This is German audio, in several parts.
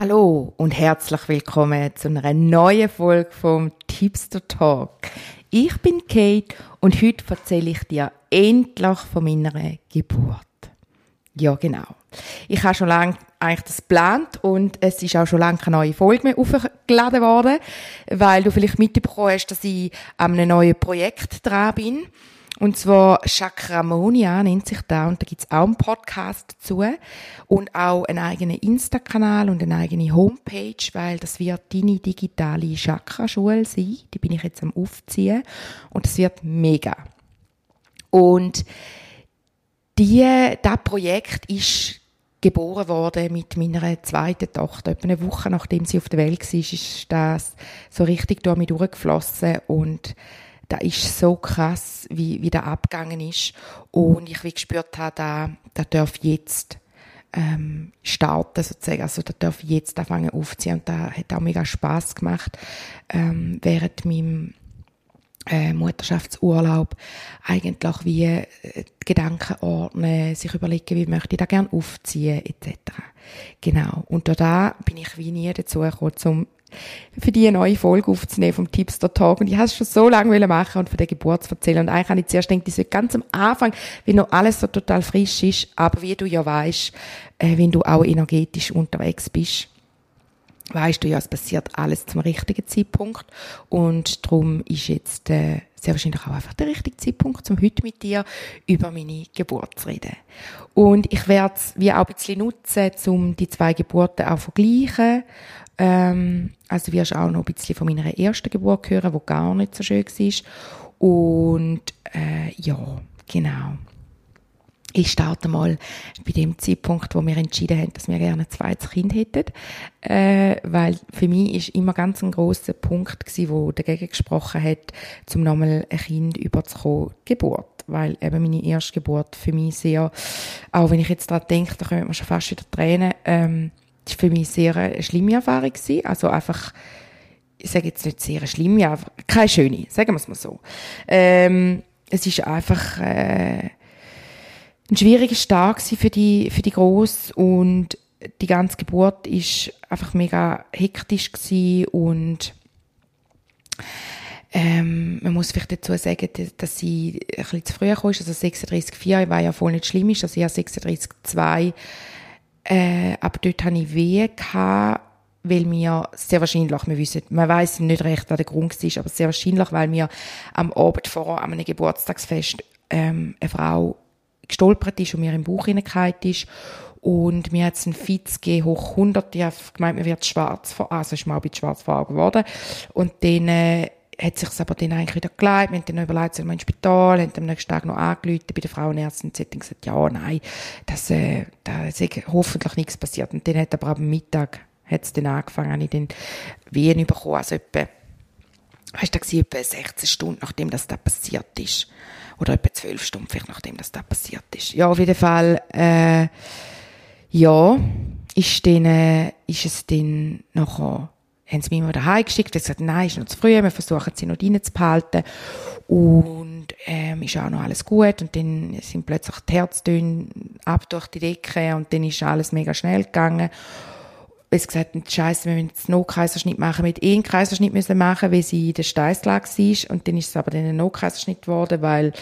Hallo und herzlich willkommen zu einer neuen Folge vom Tipster Talk. Ich bin Kate und heute erzähle ich dir endlich von meiner Geburt. Ja, genau. Ich habe schon lange eigentlich das geplant und es ist auch schon lange keine neue Folge mehr aufgeladen worden, weil du vielleicht mitbekommen hast, dass ich an einem neuen Projekt dran bin. Und zwar Chakramonia nennt sich da und da gibt's auch einen Podcast dazu und auch einen eigenen Insta-Kanal und eine eigene Homepage, weil das wird deine digitale Chakraschule sein. Die bin ich jetzt am Aufziehen und das wird mega. Und die, das Projekt ist geboren worden mit meiner zweiten Tochter. Etwa eine Woche nachdem sie auf der Welt war, ist das so richtig durch mich durchgeflossen und da ist so krass, wie, wie der abgegangen ist. Und ich wie gespürt habe, da, da darf jetzt ähm, starten sozusagen. Also da darf jetzt anfangen aufziehen. Und da hat auch mega Spaß gemacht, ähm, während meinem äh, Mutterschaftsurlaub eigentlich wie äh, Gedanken ordnen, sich überlegen, wie möchte ich da gerne aufziehen, etc. Genau. Und da bin ich wie nie dazu gekommen, um für die neue Folge aufzunehmen vom Tipster Talk. Und ich habe schon so lange machen und von der Geburt zu erzählen. Und eigentlich habe ich zuerst gedacht, das ganz am Anfang, wie noch alles so total frisch ist. Aber wie du ja weißt, äh, wenn du auch energetisch unterwegs bist, weißt du ja, es passiert alles zum richtigen Zeitpunkt. Und darum ist jetzt äh, sehr wahrscheinlich auch einfach der richtige Zeitpunkt, um heute mit dir über meine Geburt zu reden. Und ich werde es wie auch ein bisschen nutzen, um die zwei Geburten auch vergleichen ähm, also wirst auch noch ein bisschen von meiner ersten Geburt hören, die gar nicht so schön war. Und äh, ja, genau. Ich starte mal bei dem Zeitpunkt, wo wir entschieden haben, dass wir gerne ein zweites Kind hätten, äh, weil für mich ist immer ganz ein großer Punkt wo dagegen gesprochen hat, zum nochmal ein Kind überzukommen, Geburt, weil eben meine erste Geburt für mich sehr, auch wenn ich jetzt daran denke, da können wir schon fast wieder Tränen, ähm, das war für mich sehr eine schlimme Erfahrung. Gewesen. Also einfach, ich sage jetzt nicht sehr schlimme, aber keine schöne, sagen wir es mal so. Ähm, es ist einfach äh, ein schwieriger Start für die, für die Gross und die ganze Geburt ist einfach mega hektisch und ähm, man muss vielleicht dazu sagen, dass sie ein bisschen zu früh kam, also 36,4 war ja voll nicht schlimm, ist, also ich 36,2 äh, aber dort hatte ich Wehen, gehabt, weil mir sehr wahrscheinlich, wir wissen, man weiß nicht recht, was der Grund ist, aber sehr wahrscheinlich, weil mir am Abend vorher, an einem Geburtstagsfest, ähm, eine Frau gestolpert ist und mir im Bauch hineingefallen ist. Und mir hat es einen Fitz gegeben, hoch 100. Ich habe gemeint, mir wird schwarz vor, also ist mal ein bisschen schwarz vor Augen geworden. Und dann, äh, hat sich aber dann eigentlich wieder geleitet. Wir haben dann überlegt, sollen wir ins Spital, haben am nächsten Tag noch angerufen bei der Frauenärztin. Sie hat dann gesagt, ja, nein, das, äh, da ist hoffentlich nichts passiert. Und dann hat aber am Mittag, hat es dann angefangen, habe ich dann Wehen bekommen, also etwa, weißt du, etwa 16 Stunden, nachdem das da passiert ist. Oder etwa 12 Stunden, vielleicht nachdem das da passiert ist. Ja, auf jeden Fall, äh, ja, ist dann, äh, ist es dann nachher, haben sie mich immer daheim geschickt, sie gesagt nein, ist noch zu früh, wir versuchen sie noch drinnen zu behalten. Und, ähm, ist auch noch alles gut. Und dann sind plötzlich die Herztöne ab durch die Decke und dann ist alles mega schnell gegangen. Sie gesagt Scheiße, wir müssen jetzt No-Kaiserschnitt machen. Hätten eh einen Kaiserschnitt müssen machen, weil sie in der Steißlage war. Und dann ist es aber dann ein No-Kaiserschnitt geworden, weil,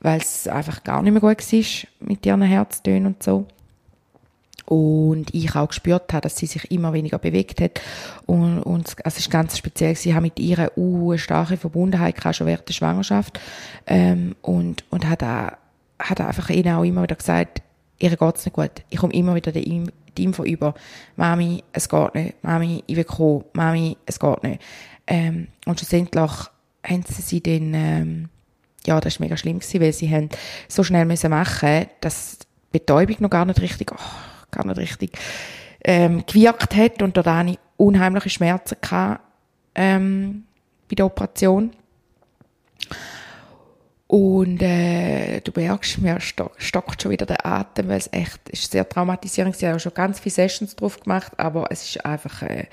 weil es einfach gar nicht mehr gut war mit ihren Herztönen und so und ich auch gespürt habe, dass sie sich immer weniger bewegt hat. Und, und also es ist ganz speziell, sie hat mit uh, eine starke Verbundenheit gehabt, schon während der Schwangerschaft. Ähm, und, und hat, auch, hat einfach ihnen auch immer wieder gesagt, ihr geht's nicht gut, ich komme immer wieder die, Info über, Mami, es geht nicht, Mami, ich will kommen, Mami, es geht nicht. Ähm, und schlussendlich haben sie sie dann ähm, ja, das war mega schlimm gewesen, weil sie haben so schnell müssen machen, dass die Betäubung noch gar nicht richtig, oh, gar nicht richtig ähm, gewirkt hat und da hatte ich unheimliche Schmerzen gehabt, ähm, bei der Operation. Und äh, du merkst, mir stockt schon wieder der Atem, weil es echt ist sehr traumatisierend. Ich habe schon ganz viele Sessions drauf gemacht, aber es ist einfach, äh,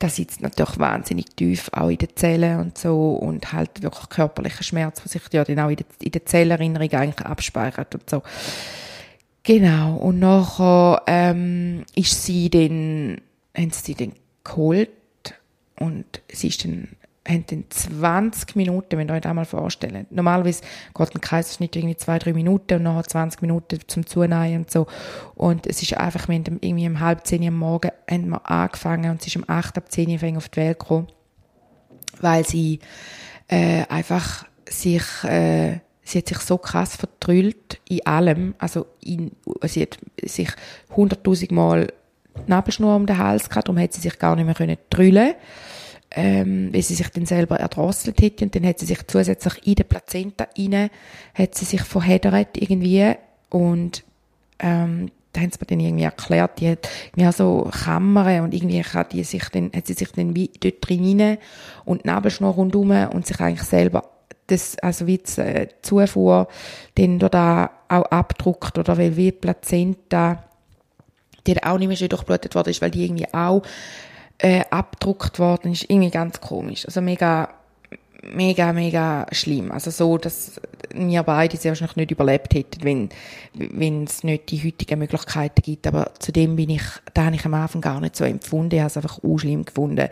da sitzt natürlich wahnsinnig tief, auch in den Zellen und so und halt wirklich körperlicher Schmerz, der sich ja dann auch in der, in der Zellerinnerung eigentlich abspeichert und so. Genau. Und nachher ähm, ist sie dann haben sie dann geholt und sie ist dann haben dann 20 Minuten, wenn ihr euch das mal vorstellen. Normalerweise geht ein Kaiserschnitt irgendwie zwei, drei Minuten und nachher 20 Minuten zum Zunehmen und so. Und es ist einfach, wir haben irgendwie um halb zehn am Morgen haben wir angefangen und sie ist um acht ab zehn Uhr auf die Welt gekommen, weil sie äh, einfach sich, äh, sie hat sich so krass vertrüllt in allem, also in, sie hat sich hunderttausend Mal Nabelschnur um den Hals gehabt, darum hat sie sich gar nicht mehr können trüllen. Ähm, weil sie sich dann selber erdrosselt hätte und dann hat sie sich zusätzlich in den Plazenta rein, hat sie sich verheddert irgendwie. Und ähm, da haben sie mir dann irgendwie erklärt, die hat irgendwie so Kammern und irgendwie hat, die sich dann, hat sie sich dann wie dort drin rein und Nabelschnur rundherum und sich eigentlich selber das, also wie die äh, Zufuhr dann da auch abdruckt oder weil wie die Plazenta die auch nicht mehr schön durchblutet worden ist, weil die irgendwie auch äh, abgedruckt worden ist. Irgendwie ganz komisch. Also mega, mega, mega schlimm. Also so, dass wir beide sehr wahrscheinlich nicht überlebt hätten, wenn, wenn es nicht die heutigen Möglichkeiten gibt. Aber zudem bin ich, da habe ich am Anfang gar nicht so empfunden. Ich habe es einfach schlimm gefunden,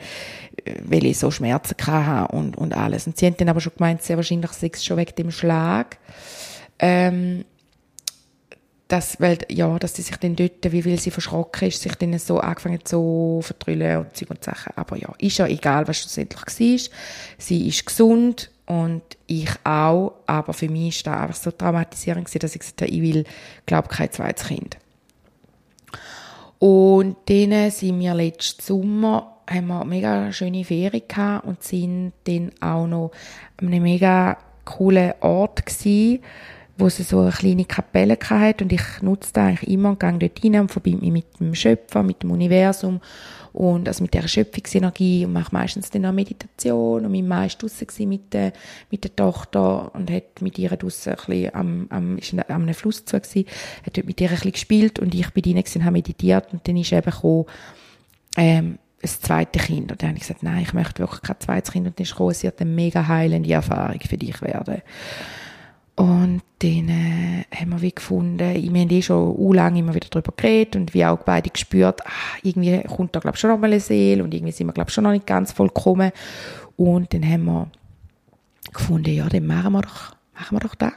weil ich so Schmerzen hatte und, und alles. Und sie haben dann aber schon gemeint, sehr wahrscheinlich sei es schon wegen dem Schlag. Ähm, dass, weil, ja, dass sie sich dann dort, wie viel sie verschrocken ist, sich dann so angefangen zu vertrüllen und Zeug und Sachen. Aber ja, ist ja egal, was schlussendlich war. Sie ist gesund und ich auch, aber für mich ist das einfach so traumatisierend dass ich gesagt habe, ich will, glaube kein zweites Kind. Und dann sind wir letzten Sommer, haben wir eine mega schöne Ferien gehabt und sind dann auch noch an einem mega coolen Ort gewesen, wo sie so eine kleine Kapelle hat und ich nutze da eigentlich immer und gehe dort rein und verbinde mich mit dem Schöpfer, mit dem Universum und also mit der Schöpfungsenergie und mache meistens dann auch Meditation und mein Mann war draussen mit der, mit der Tochter und hat mit ihr draussen ein bisschen am, am, ist an einem Fluss zu gewesen, hat dort mit ihr ein bisschen gespielt und ich bin drin und habe meditiert und dann ist eben gekommen, ähm, das zweite Kind. Und dann habe ich gesagt, nein, ich möchte wirklich kein zweites Kind. Und dann ist gekommen, es wird eine mega heilende Erfahrung für dich werden. Und dann äh, haben wir wie gefunden, wir haben eh schon u lange immer wieder darüber geredet und wir auch beide gespürt, ach, irgendwie kommt da glaube ich schon noch mal eine Seele und irgendwie sind wir glaube ich schon noch nicht ganz vollkommen. Und dann haben wir gefunden, ja, dann machen wir doch, machen wir doch das.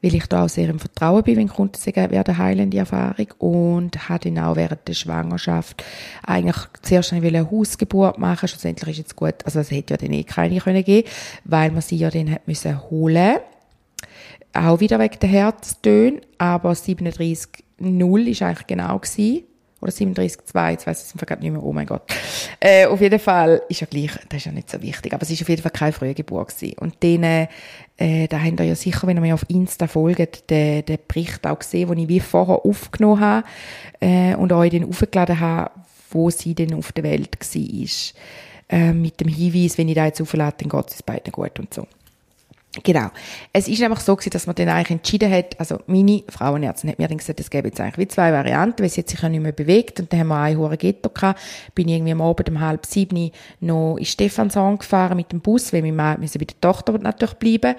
Weil ich da auch sehr im Vertrauen bin, wenn Kunden sagen, wäre eine heilende Erfahrung. Und habe dann auch während der Schwangerschaft eigentlich zuerst eine Hausgeburt machen. Schlussendlich ist jetzt gut, also es hätte ja dann eh keine können geben, weil man sie ja dann hat müssen holen auch wieder wegen der Herztöne, aber 37,0 ist eigentlich genau gewesen. Oder 37,2, jetzt weiss ich es gerade nicht mehr, oh mein Gott. Äh, auf jeden Fall ist ja gleich, das ist ja nicht so wichtig, aber es ist auf jeden Fall keine frühe Geburt gewesen. Und dann, äh, da habt ihr ja sicher, wenn ihr mir auf Insta folgt, den, den Bericht auch gesehen, den ich wie vorher aufgenommen habe, äh, und euch dann aufgeladen habe, wo sie dann auf der Welt war. Äh, mit dem Hinweis, wenn ich da jetzt auflade, dann geht es beiden gut und so. Genau. Es ist einfach so gewesen, dass man dann eigentlich entschieden hat, also meine Frauenärztin hat mir dann gesagt, es gäbe jetzt eigentlich wie zwei Varianten, weil sie hat sich ja nicht mehr bewegt und dann haben wir ein hohe Ghetto gehabt. Bin irgendwie am Abend um halb sieben noch in Stephansson gefahren mit dem Bus, weil mein Mann müssen bei der Tochter natürlich bleiben.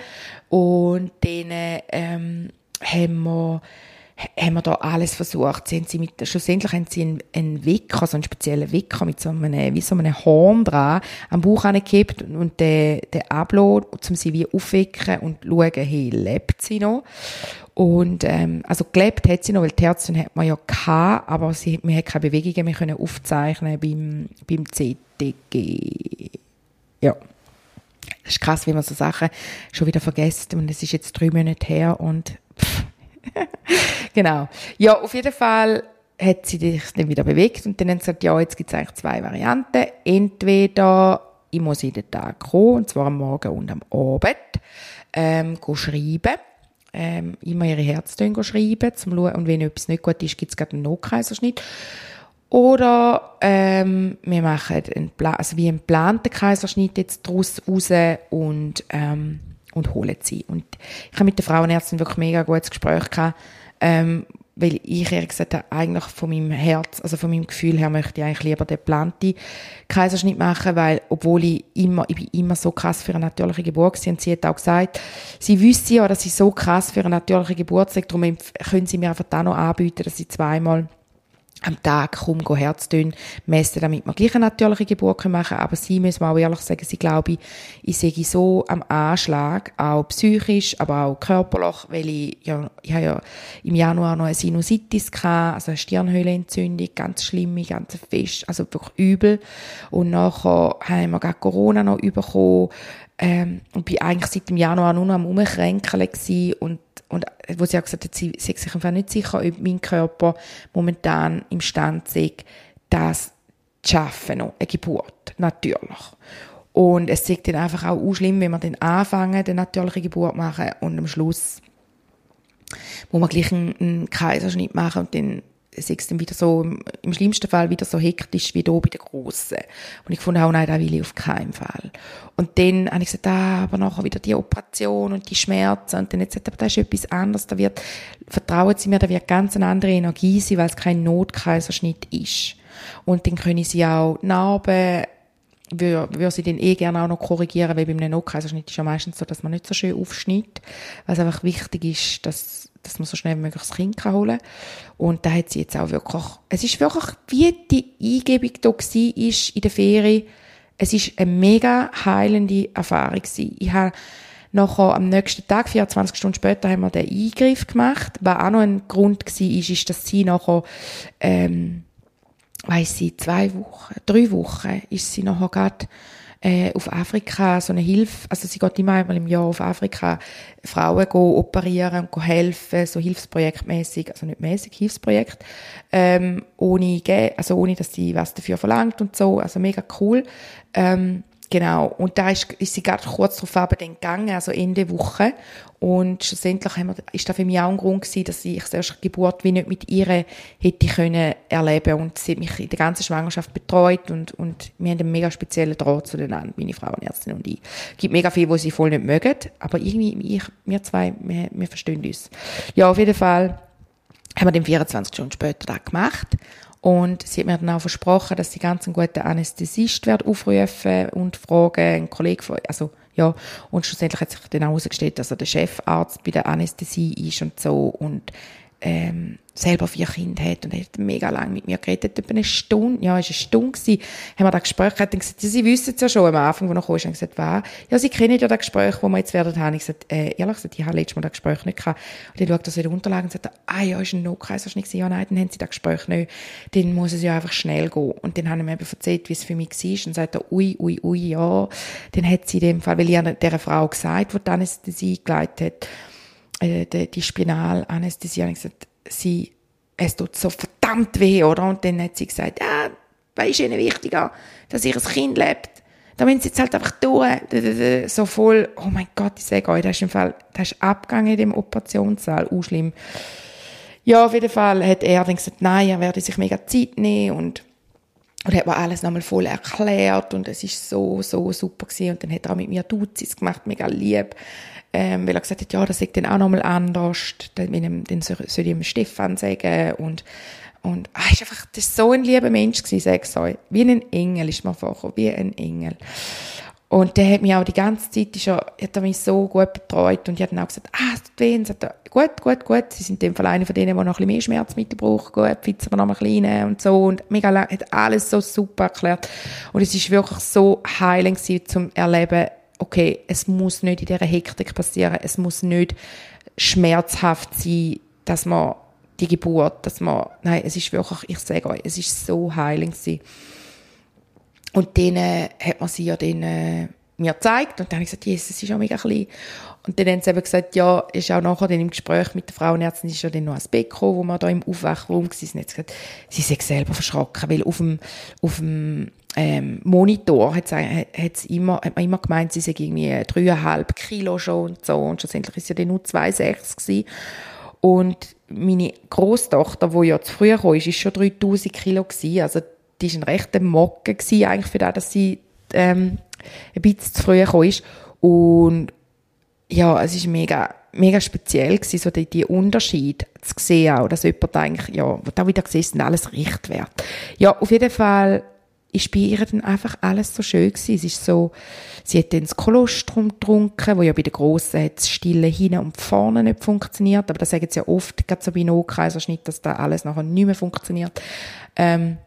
Und dann, ähm, haben wir haben wir da alles versucht. Sie haben sie mit, schlussendlich haben sie einen, einen Wecker, so einen speziellen Wecker mit so einem, wie so einem Horn dran am Bauch angekippt und der, der abladen, um sie wie aufwecken und schauen, hey, lebt sie noch? Und, ähm, also gelebt hat sie noch, weil die Ärztin hat man ja gehabt, aber sie, wir hat keine Bewegungen mehr können aufzeichnen beim, beim CTG. Ja. Das ist krass, wie man so Sachen schon wieder vergisst und es ist jetzt drei Monate her und pff, genau. Ja, auf jeden Fall hat sie sich dann wieder bewegt und dann hat sie gesagt, ja, jetzt gibt es eigentlich zwei Varianten. Entweder ich muss jeden Tag kommen, und zwar am Morgen und am Abend, ähm, schreiben. Ähm, immer ihre Herztöne schreiben, zum schauen. Und wenn etwas nicht gut ist, gibt es gerade einen Notkaiserschnitt. Oder ähm, wir machen einen, also wie einen geplanten Kaiserschnitt jetzt daraus raus und ähm, und holen sie. Und ich habe mit der Frauenärztin wirklich mega gutes Gespräch gehabt, ähm, weil ich ehrlich gesagt eigentlich von meinem Herz, also von meinem Gefühl her möchte ich eigentlich lieber den geplanten Kaiserschnitt machen, weil, obwohl ich immer, ich bin immer so krass für eine natürliche Geburt war, und sie hat auch gesagt, sie wüsste ja, dass sie so krass für eine natürliche Geburt sei, darum können sie mir einfach da noch anbieten, dass sie zweimal am Tag kaum Herzdünn messen, damit wir gleich eine natürliche Geburt machen können. Aber sie, müssen auch ehrlich sagen, sie glaube, ich sehe so am Anschlag, auch psychisch, aber auch körperlich, weil ich, ja, ich habe ja im Januar noch eine Sinusitis gehabt, also eine Stirnhöhlenentzündung, ganz schlimme, ganz fest, also wirklich übel. Und nachher haben wir gerade Corona noch bekommen, ähm, und bin eigentlich seit dem Januar nur noch am Umkränkeln und und wo sie auch gesagt hat, sie, ist sich einfach nicht sicher, ob mein Körper momentan imstande ist, das zu schaffen, noch, eine Geburt, natürlich. Und es ist dann einfach auch schlimm, wenn wir dann anfangen, eine natürliche Geburt machen und am Schluss muss man gleich einen, einen Kaiserschnitt machen und dann sei es dann wieder so, im schlimmsten Fall wieder so hektisch wie hier bei der Grossen. Und ich fand auch, nein, das will ich auf keinen Fall. Und dann habe ich gesagt, ah, aber nachher wieder die Operation und die Schmerzen und dann jetzt aber das ist etwas anderes, da wird, vertrauen Sie mir, da wird ganz eine andere Energie sein, weil es kein Notkaiserschnitt ist. Und dann können Sie auch Narben würde, würde sie dann eh gerne auch noch korrigieren, weil bei einem Notkaiserschnitt ist ja meistens so, dass man nicht so schön aufschneidet, weil es einfach wichtig ist, dass dass man so schnell wie möglich das Kind holen kann. Und da hat sie jetzt auch wirklich, es ist wirklich, wie die Eingebung da war, ist in der Ferie, es ist eine mega heilende Erfahrung gewesen. Ich habe nachher am nächsten Tag, 24 Stunden später, haben wir den Eingriff gemacht. Was auch noch ein Grund war, ist, ist, dass sie nachher, ähm, weiss sie, zwei Wochen, drei Wochen, ist sie nachher gerade äh, auf Afrika so eine Hilfe, also sie geht immer einmal im Jahr auf Afrika Frauen go operieren und helfen, so hilfsprojektmäßig, also nicht mäßig Hilfsprojekt, ähm, ohne, also ohne, dass sie was dafür verlangt und so, also mega cool. Ähm, Genau. Und da ist, ist sie gerade kurz darauf aber dann gegangen, also Ende Woche. Und schlussendlich haben wir, ist das für mich auch ein Grund gewesen, dass ich die erste Geburt wie nicht mit ihr hätte können erleben. Und sie hat mich in der ganzen Schwangerschaft betreut und, und wir haben einen mega speziellen Draht zueinander, meine Frauenärztin und ich. Es gibt mega viel, wo sie voll nicht mögen, aber irgendwie, ich, wir zwei, wir, wir verstehen uns. Ja, auf jeden Fall haben wir den 24 Stunden später da gemacht. Und sie hat mir dann auch versprochen, dass sie ganz einen guten Anästhesist wird aufrufen und fragen, ein Kollege von, also, ja. Und schlussendlich hat sich dann auch herausgestellt, dass er der Chefarzt bei der Anästhesie ist und so. Und ähm, selber vier Kinder hat und er hat mega lang mit mir geredet, etwa eine Stunde, ja, war eine Stunde gewesen, haben wir da Gespräch gehabt und gesagt, ja, sie wissen es ja schon am Anfang, wo noch kam, haben gesagt, was? Ja, sie kennen ja das Gespräch, wo wir jetzt werden haben. Ich gesagt, äh, ehrlich gesagt, ich habe letztes Mal das Gespräch nicht gehabt. Und dann schaut er so in die Unterlagen und sagt, ah ja, ist ein Notkaiserschnitt gewesen. Ja, nein, dann haben sie das Gespräch nicht. Dann muss es ja einfach schnell gehen. Und dann haben wir eben erzählt, wie es für mich war. Und sagt er, ui, ui, ui, ja. Dann hat sie in dem Fall, weil ich dieser Frau gesagt, die die Anästhesie geleitet hat, äh, die, die Spinalanästhesie, habe ich gesagt, sie, es tut so verdammt weh, oder? Und dann hat sie gesagt, ja, was ist ihnen wichtiger, dass ihr Kind lebt? Da müssen sie jetzt halt einfach durch, so voll, oh mein Gott, ich sage euch, das ist im Fall, das ist Abgang in dem Operationssaal, auch schlimm. Ja, auf jeden Fall hat er dann gesagt, nein, er werde sich mega Zeit nehmen und und hat mir alles nochmal voll erklärt und es ist so, so super gewesen. Und dann hat er auch mit mir Duzis gemacht, mega lieb ähm, weil er gesagt hat, ja, das ist dann auch nochmal anders, dann, dann soll ich ihm Stefan sagen und und ah, ist einfach, das ist so ein lieber Mensch gewesen, ich euch. Wie ein Engel ist mir vorgekommen, wie ein Engel. Und der hat mich auch die ganze Zeit, ist er, hat er mich so gut betreut und ich hat dann auch gesagt, ah, es tut weh. Und sagt er, gut, gut, gut. Sie sind in dem Fall einer von denen, die noch ein bisschen mehr Schmerzmittel brauchen. Gut, pfitzen wir noch mal kleine und so. Und mega lang, hat alles so super erklärt. Und es ist wirklich so heilend gewesen, zum Erleben, okay, es muss nicht in dieser Hektik passieren, es muss nicht schmerzhaft sein, dass man die Geburt, dass man, nein, es ist wirklich, ich sage euch, es ist so heilend gewesen. Und äh, hat man sie ja dann äh, mir gezeigt und dann habe ich gesagt, Jesus, es ist auch mega klein. Und dann haben sie eben gesagt, ja, ist auch nachher dann im Gespräch mit der Frauenärztin ist ja dann noch ein Bett gekommen, wo wir da im Aufwachraum waren. Sie hat gesagt, sie sind selber verschrocken, weil auf dem, auf dem ähm, Monitor hat, hat's immer, hat man immer gemeint, sie sind irgendwie dreieinhalb Kilo schon und so. Und schlussendlich ist ja dann nur 2,6 gewesen. Und meine Großtochter, die ja zu früh kam, ist schon 3000 Kilo gewesen. Also, die war ein rechter Mocke gewesen, eigentlich für das, dass sie, ähm, ein bisschen zu früh ist. Und, ja, es ist mega, mega speziell gewesen, so die, die Unterschied zu sehen auch, dass jemand eigentlich, ja, da wieder gesehen sind alles Richtwert. Ja, auf jeden Fall, ist bei ihr dann einfach alles so schön gewesen. Es ist so, sie hat dann das Kolostrum getrunken, wo ja bei den Grossen hat das Stille hinten und vorne nicht funktioniert, aber das sagen sie ja oft, gerade so bei No-Kaiserschnitt, dass da alles nachher nicht mehr funktioniert. Ähm,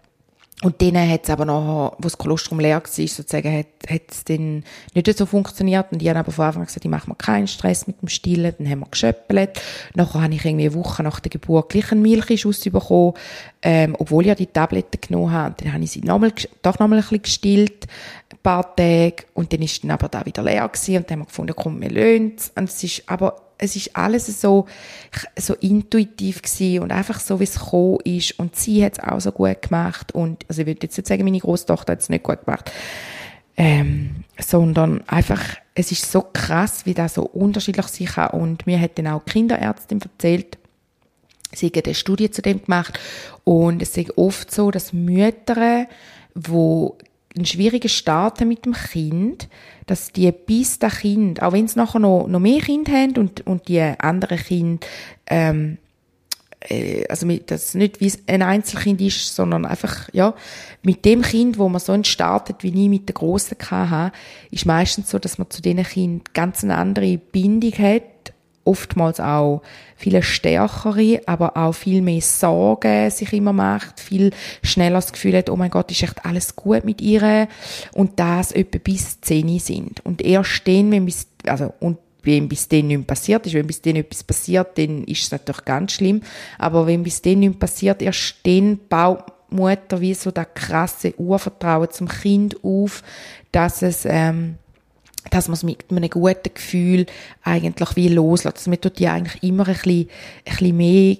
und dann hat es aber noch, wo das Kolostrum leer war, sozusagen, hat, es dann nicht so funktioniert. Und ich habe aber von Anfang an gesagt, ich mache mir keinen Stress mit dem Stillen. Dann haben wir geschöppelt. Nachher habe ich irgendwie eine Woche nach der Geburt gleich einen Milchschuss bekommen, ähm, obwohl ich ja die Tabletten genommen habe. Und dann habe ich sie nochmal, doch nochmal ein bisschen gestillt, ein paar Tage. Und dann ist dann aber da wieder leer gewesen. Und dann haben wir gefunden, komm, wir lösen Und es ist aber es ist alles so, so intuitiv gewesen und einfach so, wie es gekommen ist. Und sie hat es auch so gut gemacht. Und, also ich würde jetzt nicht sagen, meine Großtochter hat es nicht gut gemacht. Ähm, sondern einfach, es ist so krass, wie das so unterschiedlich sein kann. Und mir hat dann auch die Kinderärztin erzählt, sie hat eine Studie zu dem gemacht. Und es ist oft so, dass Mütter, die einen schwierigen Start mit dem Kind, dass die bis das Kind, auch wenn sie nachher noch, noch mehr Kinder haben und, und die anderen Kinder, ähm, äh, also mit, das nicht wie ein Einzelkind ist, sondern einfach, ja, mit dem Kind, wo man so startet, wie nie mit der Grossen hatte, ist meistens so, dass man zu diesen Kindern ganz eine andere Bindung hat oftmals auch viele stärkere, aber auch viel mehr Sorgen sich immer macht, viel schneller das Gefühl hat, oh mein Gott, ist echt alles gut mit ihr und das etwa bis 10 sind. Und erst dann, wenn bis, also, und wenn bis dann nichts passiert ist, wenn bis dann etwas passiert, dann ist es natürlich ganz schlimm, aber wenn bis dann nichts passiert, erst dann baut Mutter wie so das krasse Urvertrauen zum Kind auf, dass es, ähm, dass man es mit einem guten Gefühl eigentlich wie loslässt. Man tut die eigentlich immer ein bisschen, ein bisschen mehr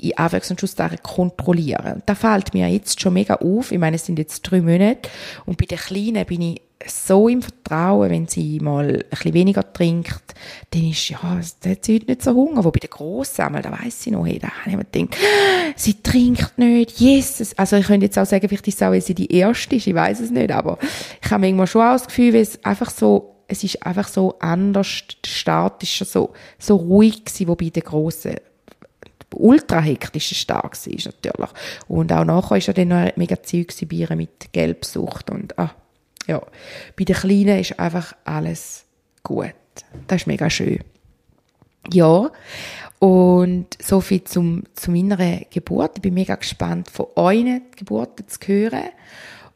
in kontrollieren. Und das fällt mir jetzt schon mega auf. Ich meine, es sind jetzt drei Monate. Und bei den Kleinen bin ich so im Vertrauen, wenn sie mal ein bisschen weniger trinkt, dann ist, ja, da hat sie heute nicht so Hunger. Wo bei den Grossen einmal, da weiss sie noch, hey, da habe ich mir gedacht, sie trinkt nicht, Jesus. Also ich könnte jetzt auch sagen, vielleicht ist es auch, weil sie die Erste ist, ich weiß es nicht, aber ich habe manchmal schon auch das Gefühl, weil es einfach so es ist einfach so anders, der Start ist schon so, so ruhig gewesen, wobei der große ultra hektische Start war, natürlich. Und auch nachher ist ja dann noch mega Zeug ihr mit Gelbsucht und, ah, ja. Bei den Kleinen ist einfach alles gut. Das ist mega schön. Ja. Und so viel zum, zu meiner Geburt. Ich bin mega gespannt, von euren Geburten zu hören.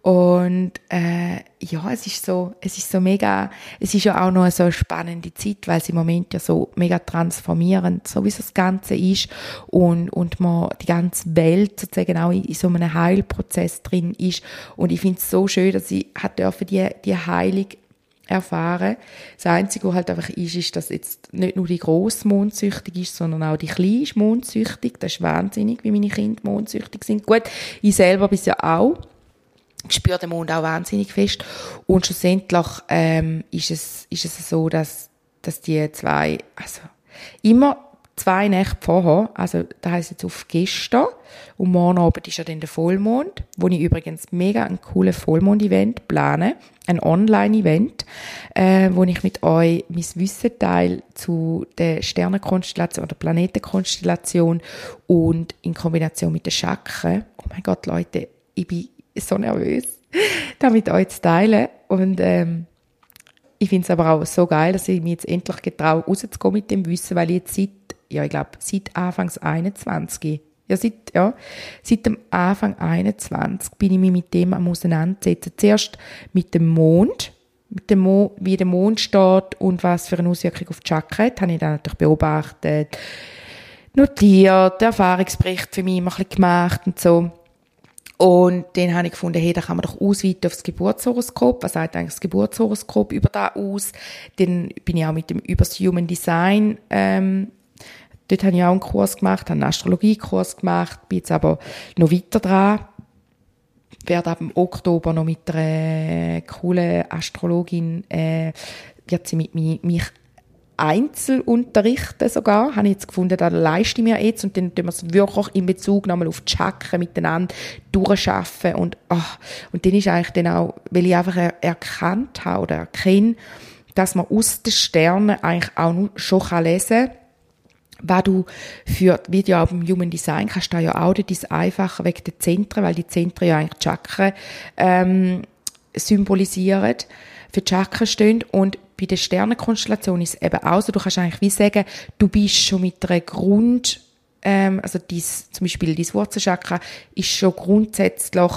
Und äh, ja, es ist so, es ist so mega, es ist ja auch noch so eine spannende Zeit, weil es im Moment ja so mega transformierend, so wie das Ganze ist und und man die ganze Welt sozusagen auch in, so einem Heilprozess drin ist. Und ich finde es so schön, dass ich hat dürfen die die Heilung erfahren. Das Einzige, was halt einfach ist, ist, dass jetzt nicht nur die grosse mondsüchtig ist, sondern auch die kleine mondsüchtig. Das ist wahnsinnig, wie meine Kinder mondsüchtig sind. Gut, ich selber bin ja auch ich spüre den Mond auch wahnsinnig fest. Und schlussendlich ähm, ist, es, ist es so, dass, dass die zwei, also immer zwei Nächte vorher, also da heisst jetzt auf gestern und morgen Abend ist ja dann der Vollmond, wo ich übrigens mega ein cooles Vollmond-Event plane, ein Online-Event, äh, wo ich mit euch mein Wissen teile zu der Sternenkonstellation oder Planetenkonstellation und in Kombination mit den Chakren. Oh mein Gott, Leute, ich bin so nervös, da mit euch zu teilen. Und ähm, ich finde es aber auch so geil, dass ich mich jetzt endlich getraue, rauszugehen mit dem Wissen, weil ich jetzt seit, ja, ich glaube, seit Anfangs 21, ja, seit, ja, seit dem Anfang 21 bin ich mich mit dem am auseinandersetzen. Zuerst mit dem Mond, mit dem Mond, wie der Mond steht und was für eine Auswirkung auf die Chakra hat, habe ich dann natürlich beobachtet, notiert, Erfahrungsbericht für mich immer ein bisschen gemacht und so. Und dann habe ich gefunden, hey, da kann man doch ausweiten auf das Geburtshoroskop. Was sagt eigentlich das Geburtshoroskop über da aus? Dann bin ich auch mit dem übers Human Design, ähm, dort habe ich auch einen Kurs gemacht, habe einen Astrologiekurs gemacht, bin jetzt aber noch weiter dran. Werde ab Oktober noch mit einer coolen Astrologin, äh, wird sie mit mich, mich Einzelunterrichten sogar, habe ich jetzt gefunden, da leiste ich mir jetzt und dann tun wir es wirklich in Bezug nochmal auf die Chakren miteinander durchschaffen und, ach, und dann ist eigentlich dann auch, weil ich einfach erkannt habe oder erkenne, dass man aus den Sternen eigentlich auch schon lesen kann, was du für, wie du auch beim Human Design kannst du ja auch das einfacher wegen der Zentren, weil die Zentren ja eigentlich Chakren ähm, symbolisieren, für die Chakren stehen. Und bei der Sternenkonstellation ist es eben auch so, du kannst eigentlich wie sagen, du bist schon mit einer Grund, ähm, also dies, zum Beispiel dein Wurzelchakra ist schon grundsätzlich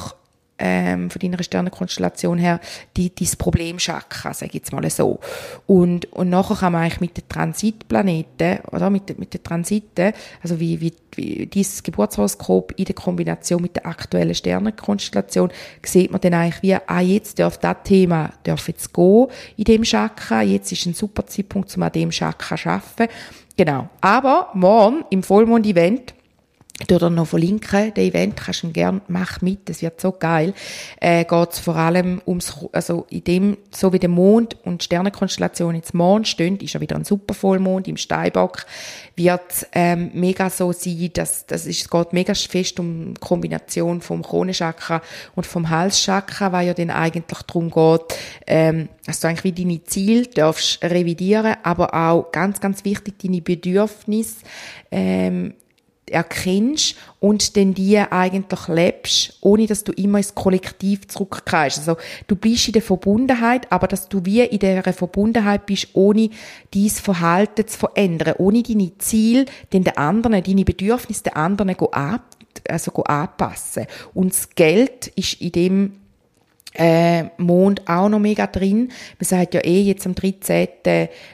ähm, von deiner Sternenkonstellation her die, dein Problemchakra, sage ich jetzt mal so. Und, und nachher kann man eigentlich mit den Transitplaneten, oder mit, mit den Transiten, also wie, wie, wie dieses Geburtshoroskop in der Kombination mit der aktuellen Sternenkonstellation, sieht man dann eigentlich wie, ah, jetzt darf das Thema, darf jetzt gehen in dem Chakra, jetzt ist ein super Zeitpunkt, um an dem Chakra zu arbeiten. Genau. Aber morgen im Vollmond-Event ich tue noch verlinken, den Event kannst du gerne, mach mit, das wird so geil. Äh, geht es vor allem ums, also in dem, so wie der Mond und die Sternenkonstellation jetzt Mond stehen, ist ja wieder ein super Vollmond im Steinbock, wird ähm, mega so sein, dass, das ist, es geht mega fest um die Kombination vom Kronenchakra und vom Halschakra, weil ja dann eigentlich darum geht, ähm, dass du eigentlich wie deine Ziele darfst revidieren, aber auch ganz, ganz wichtig, deine Bedürfnisse ähm, erkennst und dann die eigentlich lebst, ohne dass du immer ins Kollektiv zurückkehrst. Also du bist in der Verbundenheit, aber dass du wie in der Verbundenheit bist, ohne dein Verhalten zu verändern, ohne deine Ziele den anderen, deine Bedürfnisse den anderen ab, also anpassen. Und das Geld ist in dem äh, Mond auch noch mega drin. Man sagt ja eh jetzt am 13.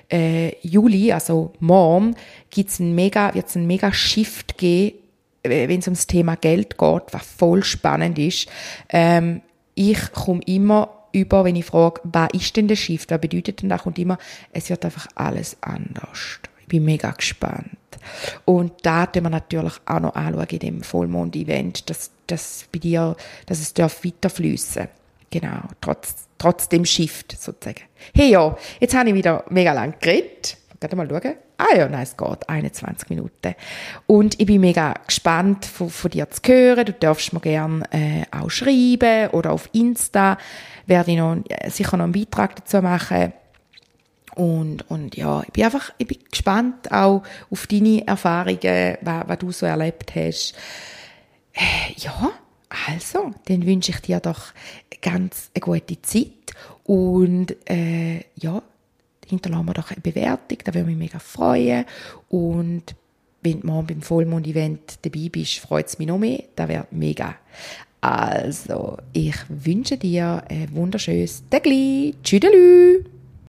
Äh, Juli, also morgen, gibt's ein mega, wird's ein mega Shift geben, äh, wenn es ums Thema Geld geht, was voll spannend ist. Ähm, ich komme immer über, wenn ich frage, was ist denn der Shift, was bedeutet denn das, und immer, es wird einfach alles anders. Ich bin mega gespannt. Und da tun wir natürlich auch noch anschauen in dem Vollmond-Event, dass, dass bei dir, dass es weiterfließen darf Genau, trotz, trotz dem Shift sozusagen. Hey ja, jetzt habe ich wieder mega lang geredet. Gerade mal schauen. Ah ja, nein, es geht. 21 Minuten. Und ich bin mega gespannt, von, von dir zu hören. Du darfst mir gerne äh, auch schreiben oder auf Insta werde ich noch, äh, sicher noch einen Beitrag dazu machen. Und, und ja, ich bin einfach ich bin gespannt auch auf deine Erfahrungen, was, was du so erlebt hast. Äh, ja, also, dann wünsche ich dir doch ganz eine gute Zeit und äh, ja, hinterlassen wir doch eine Bewertung, da würde mich mega freuen und wenn du morgen beim Vollmond-Event dabei bist, freut es mich noch mehr, das wäre mega. Also, ich wünsche dir ein wunderschönes Tag. Tschüss.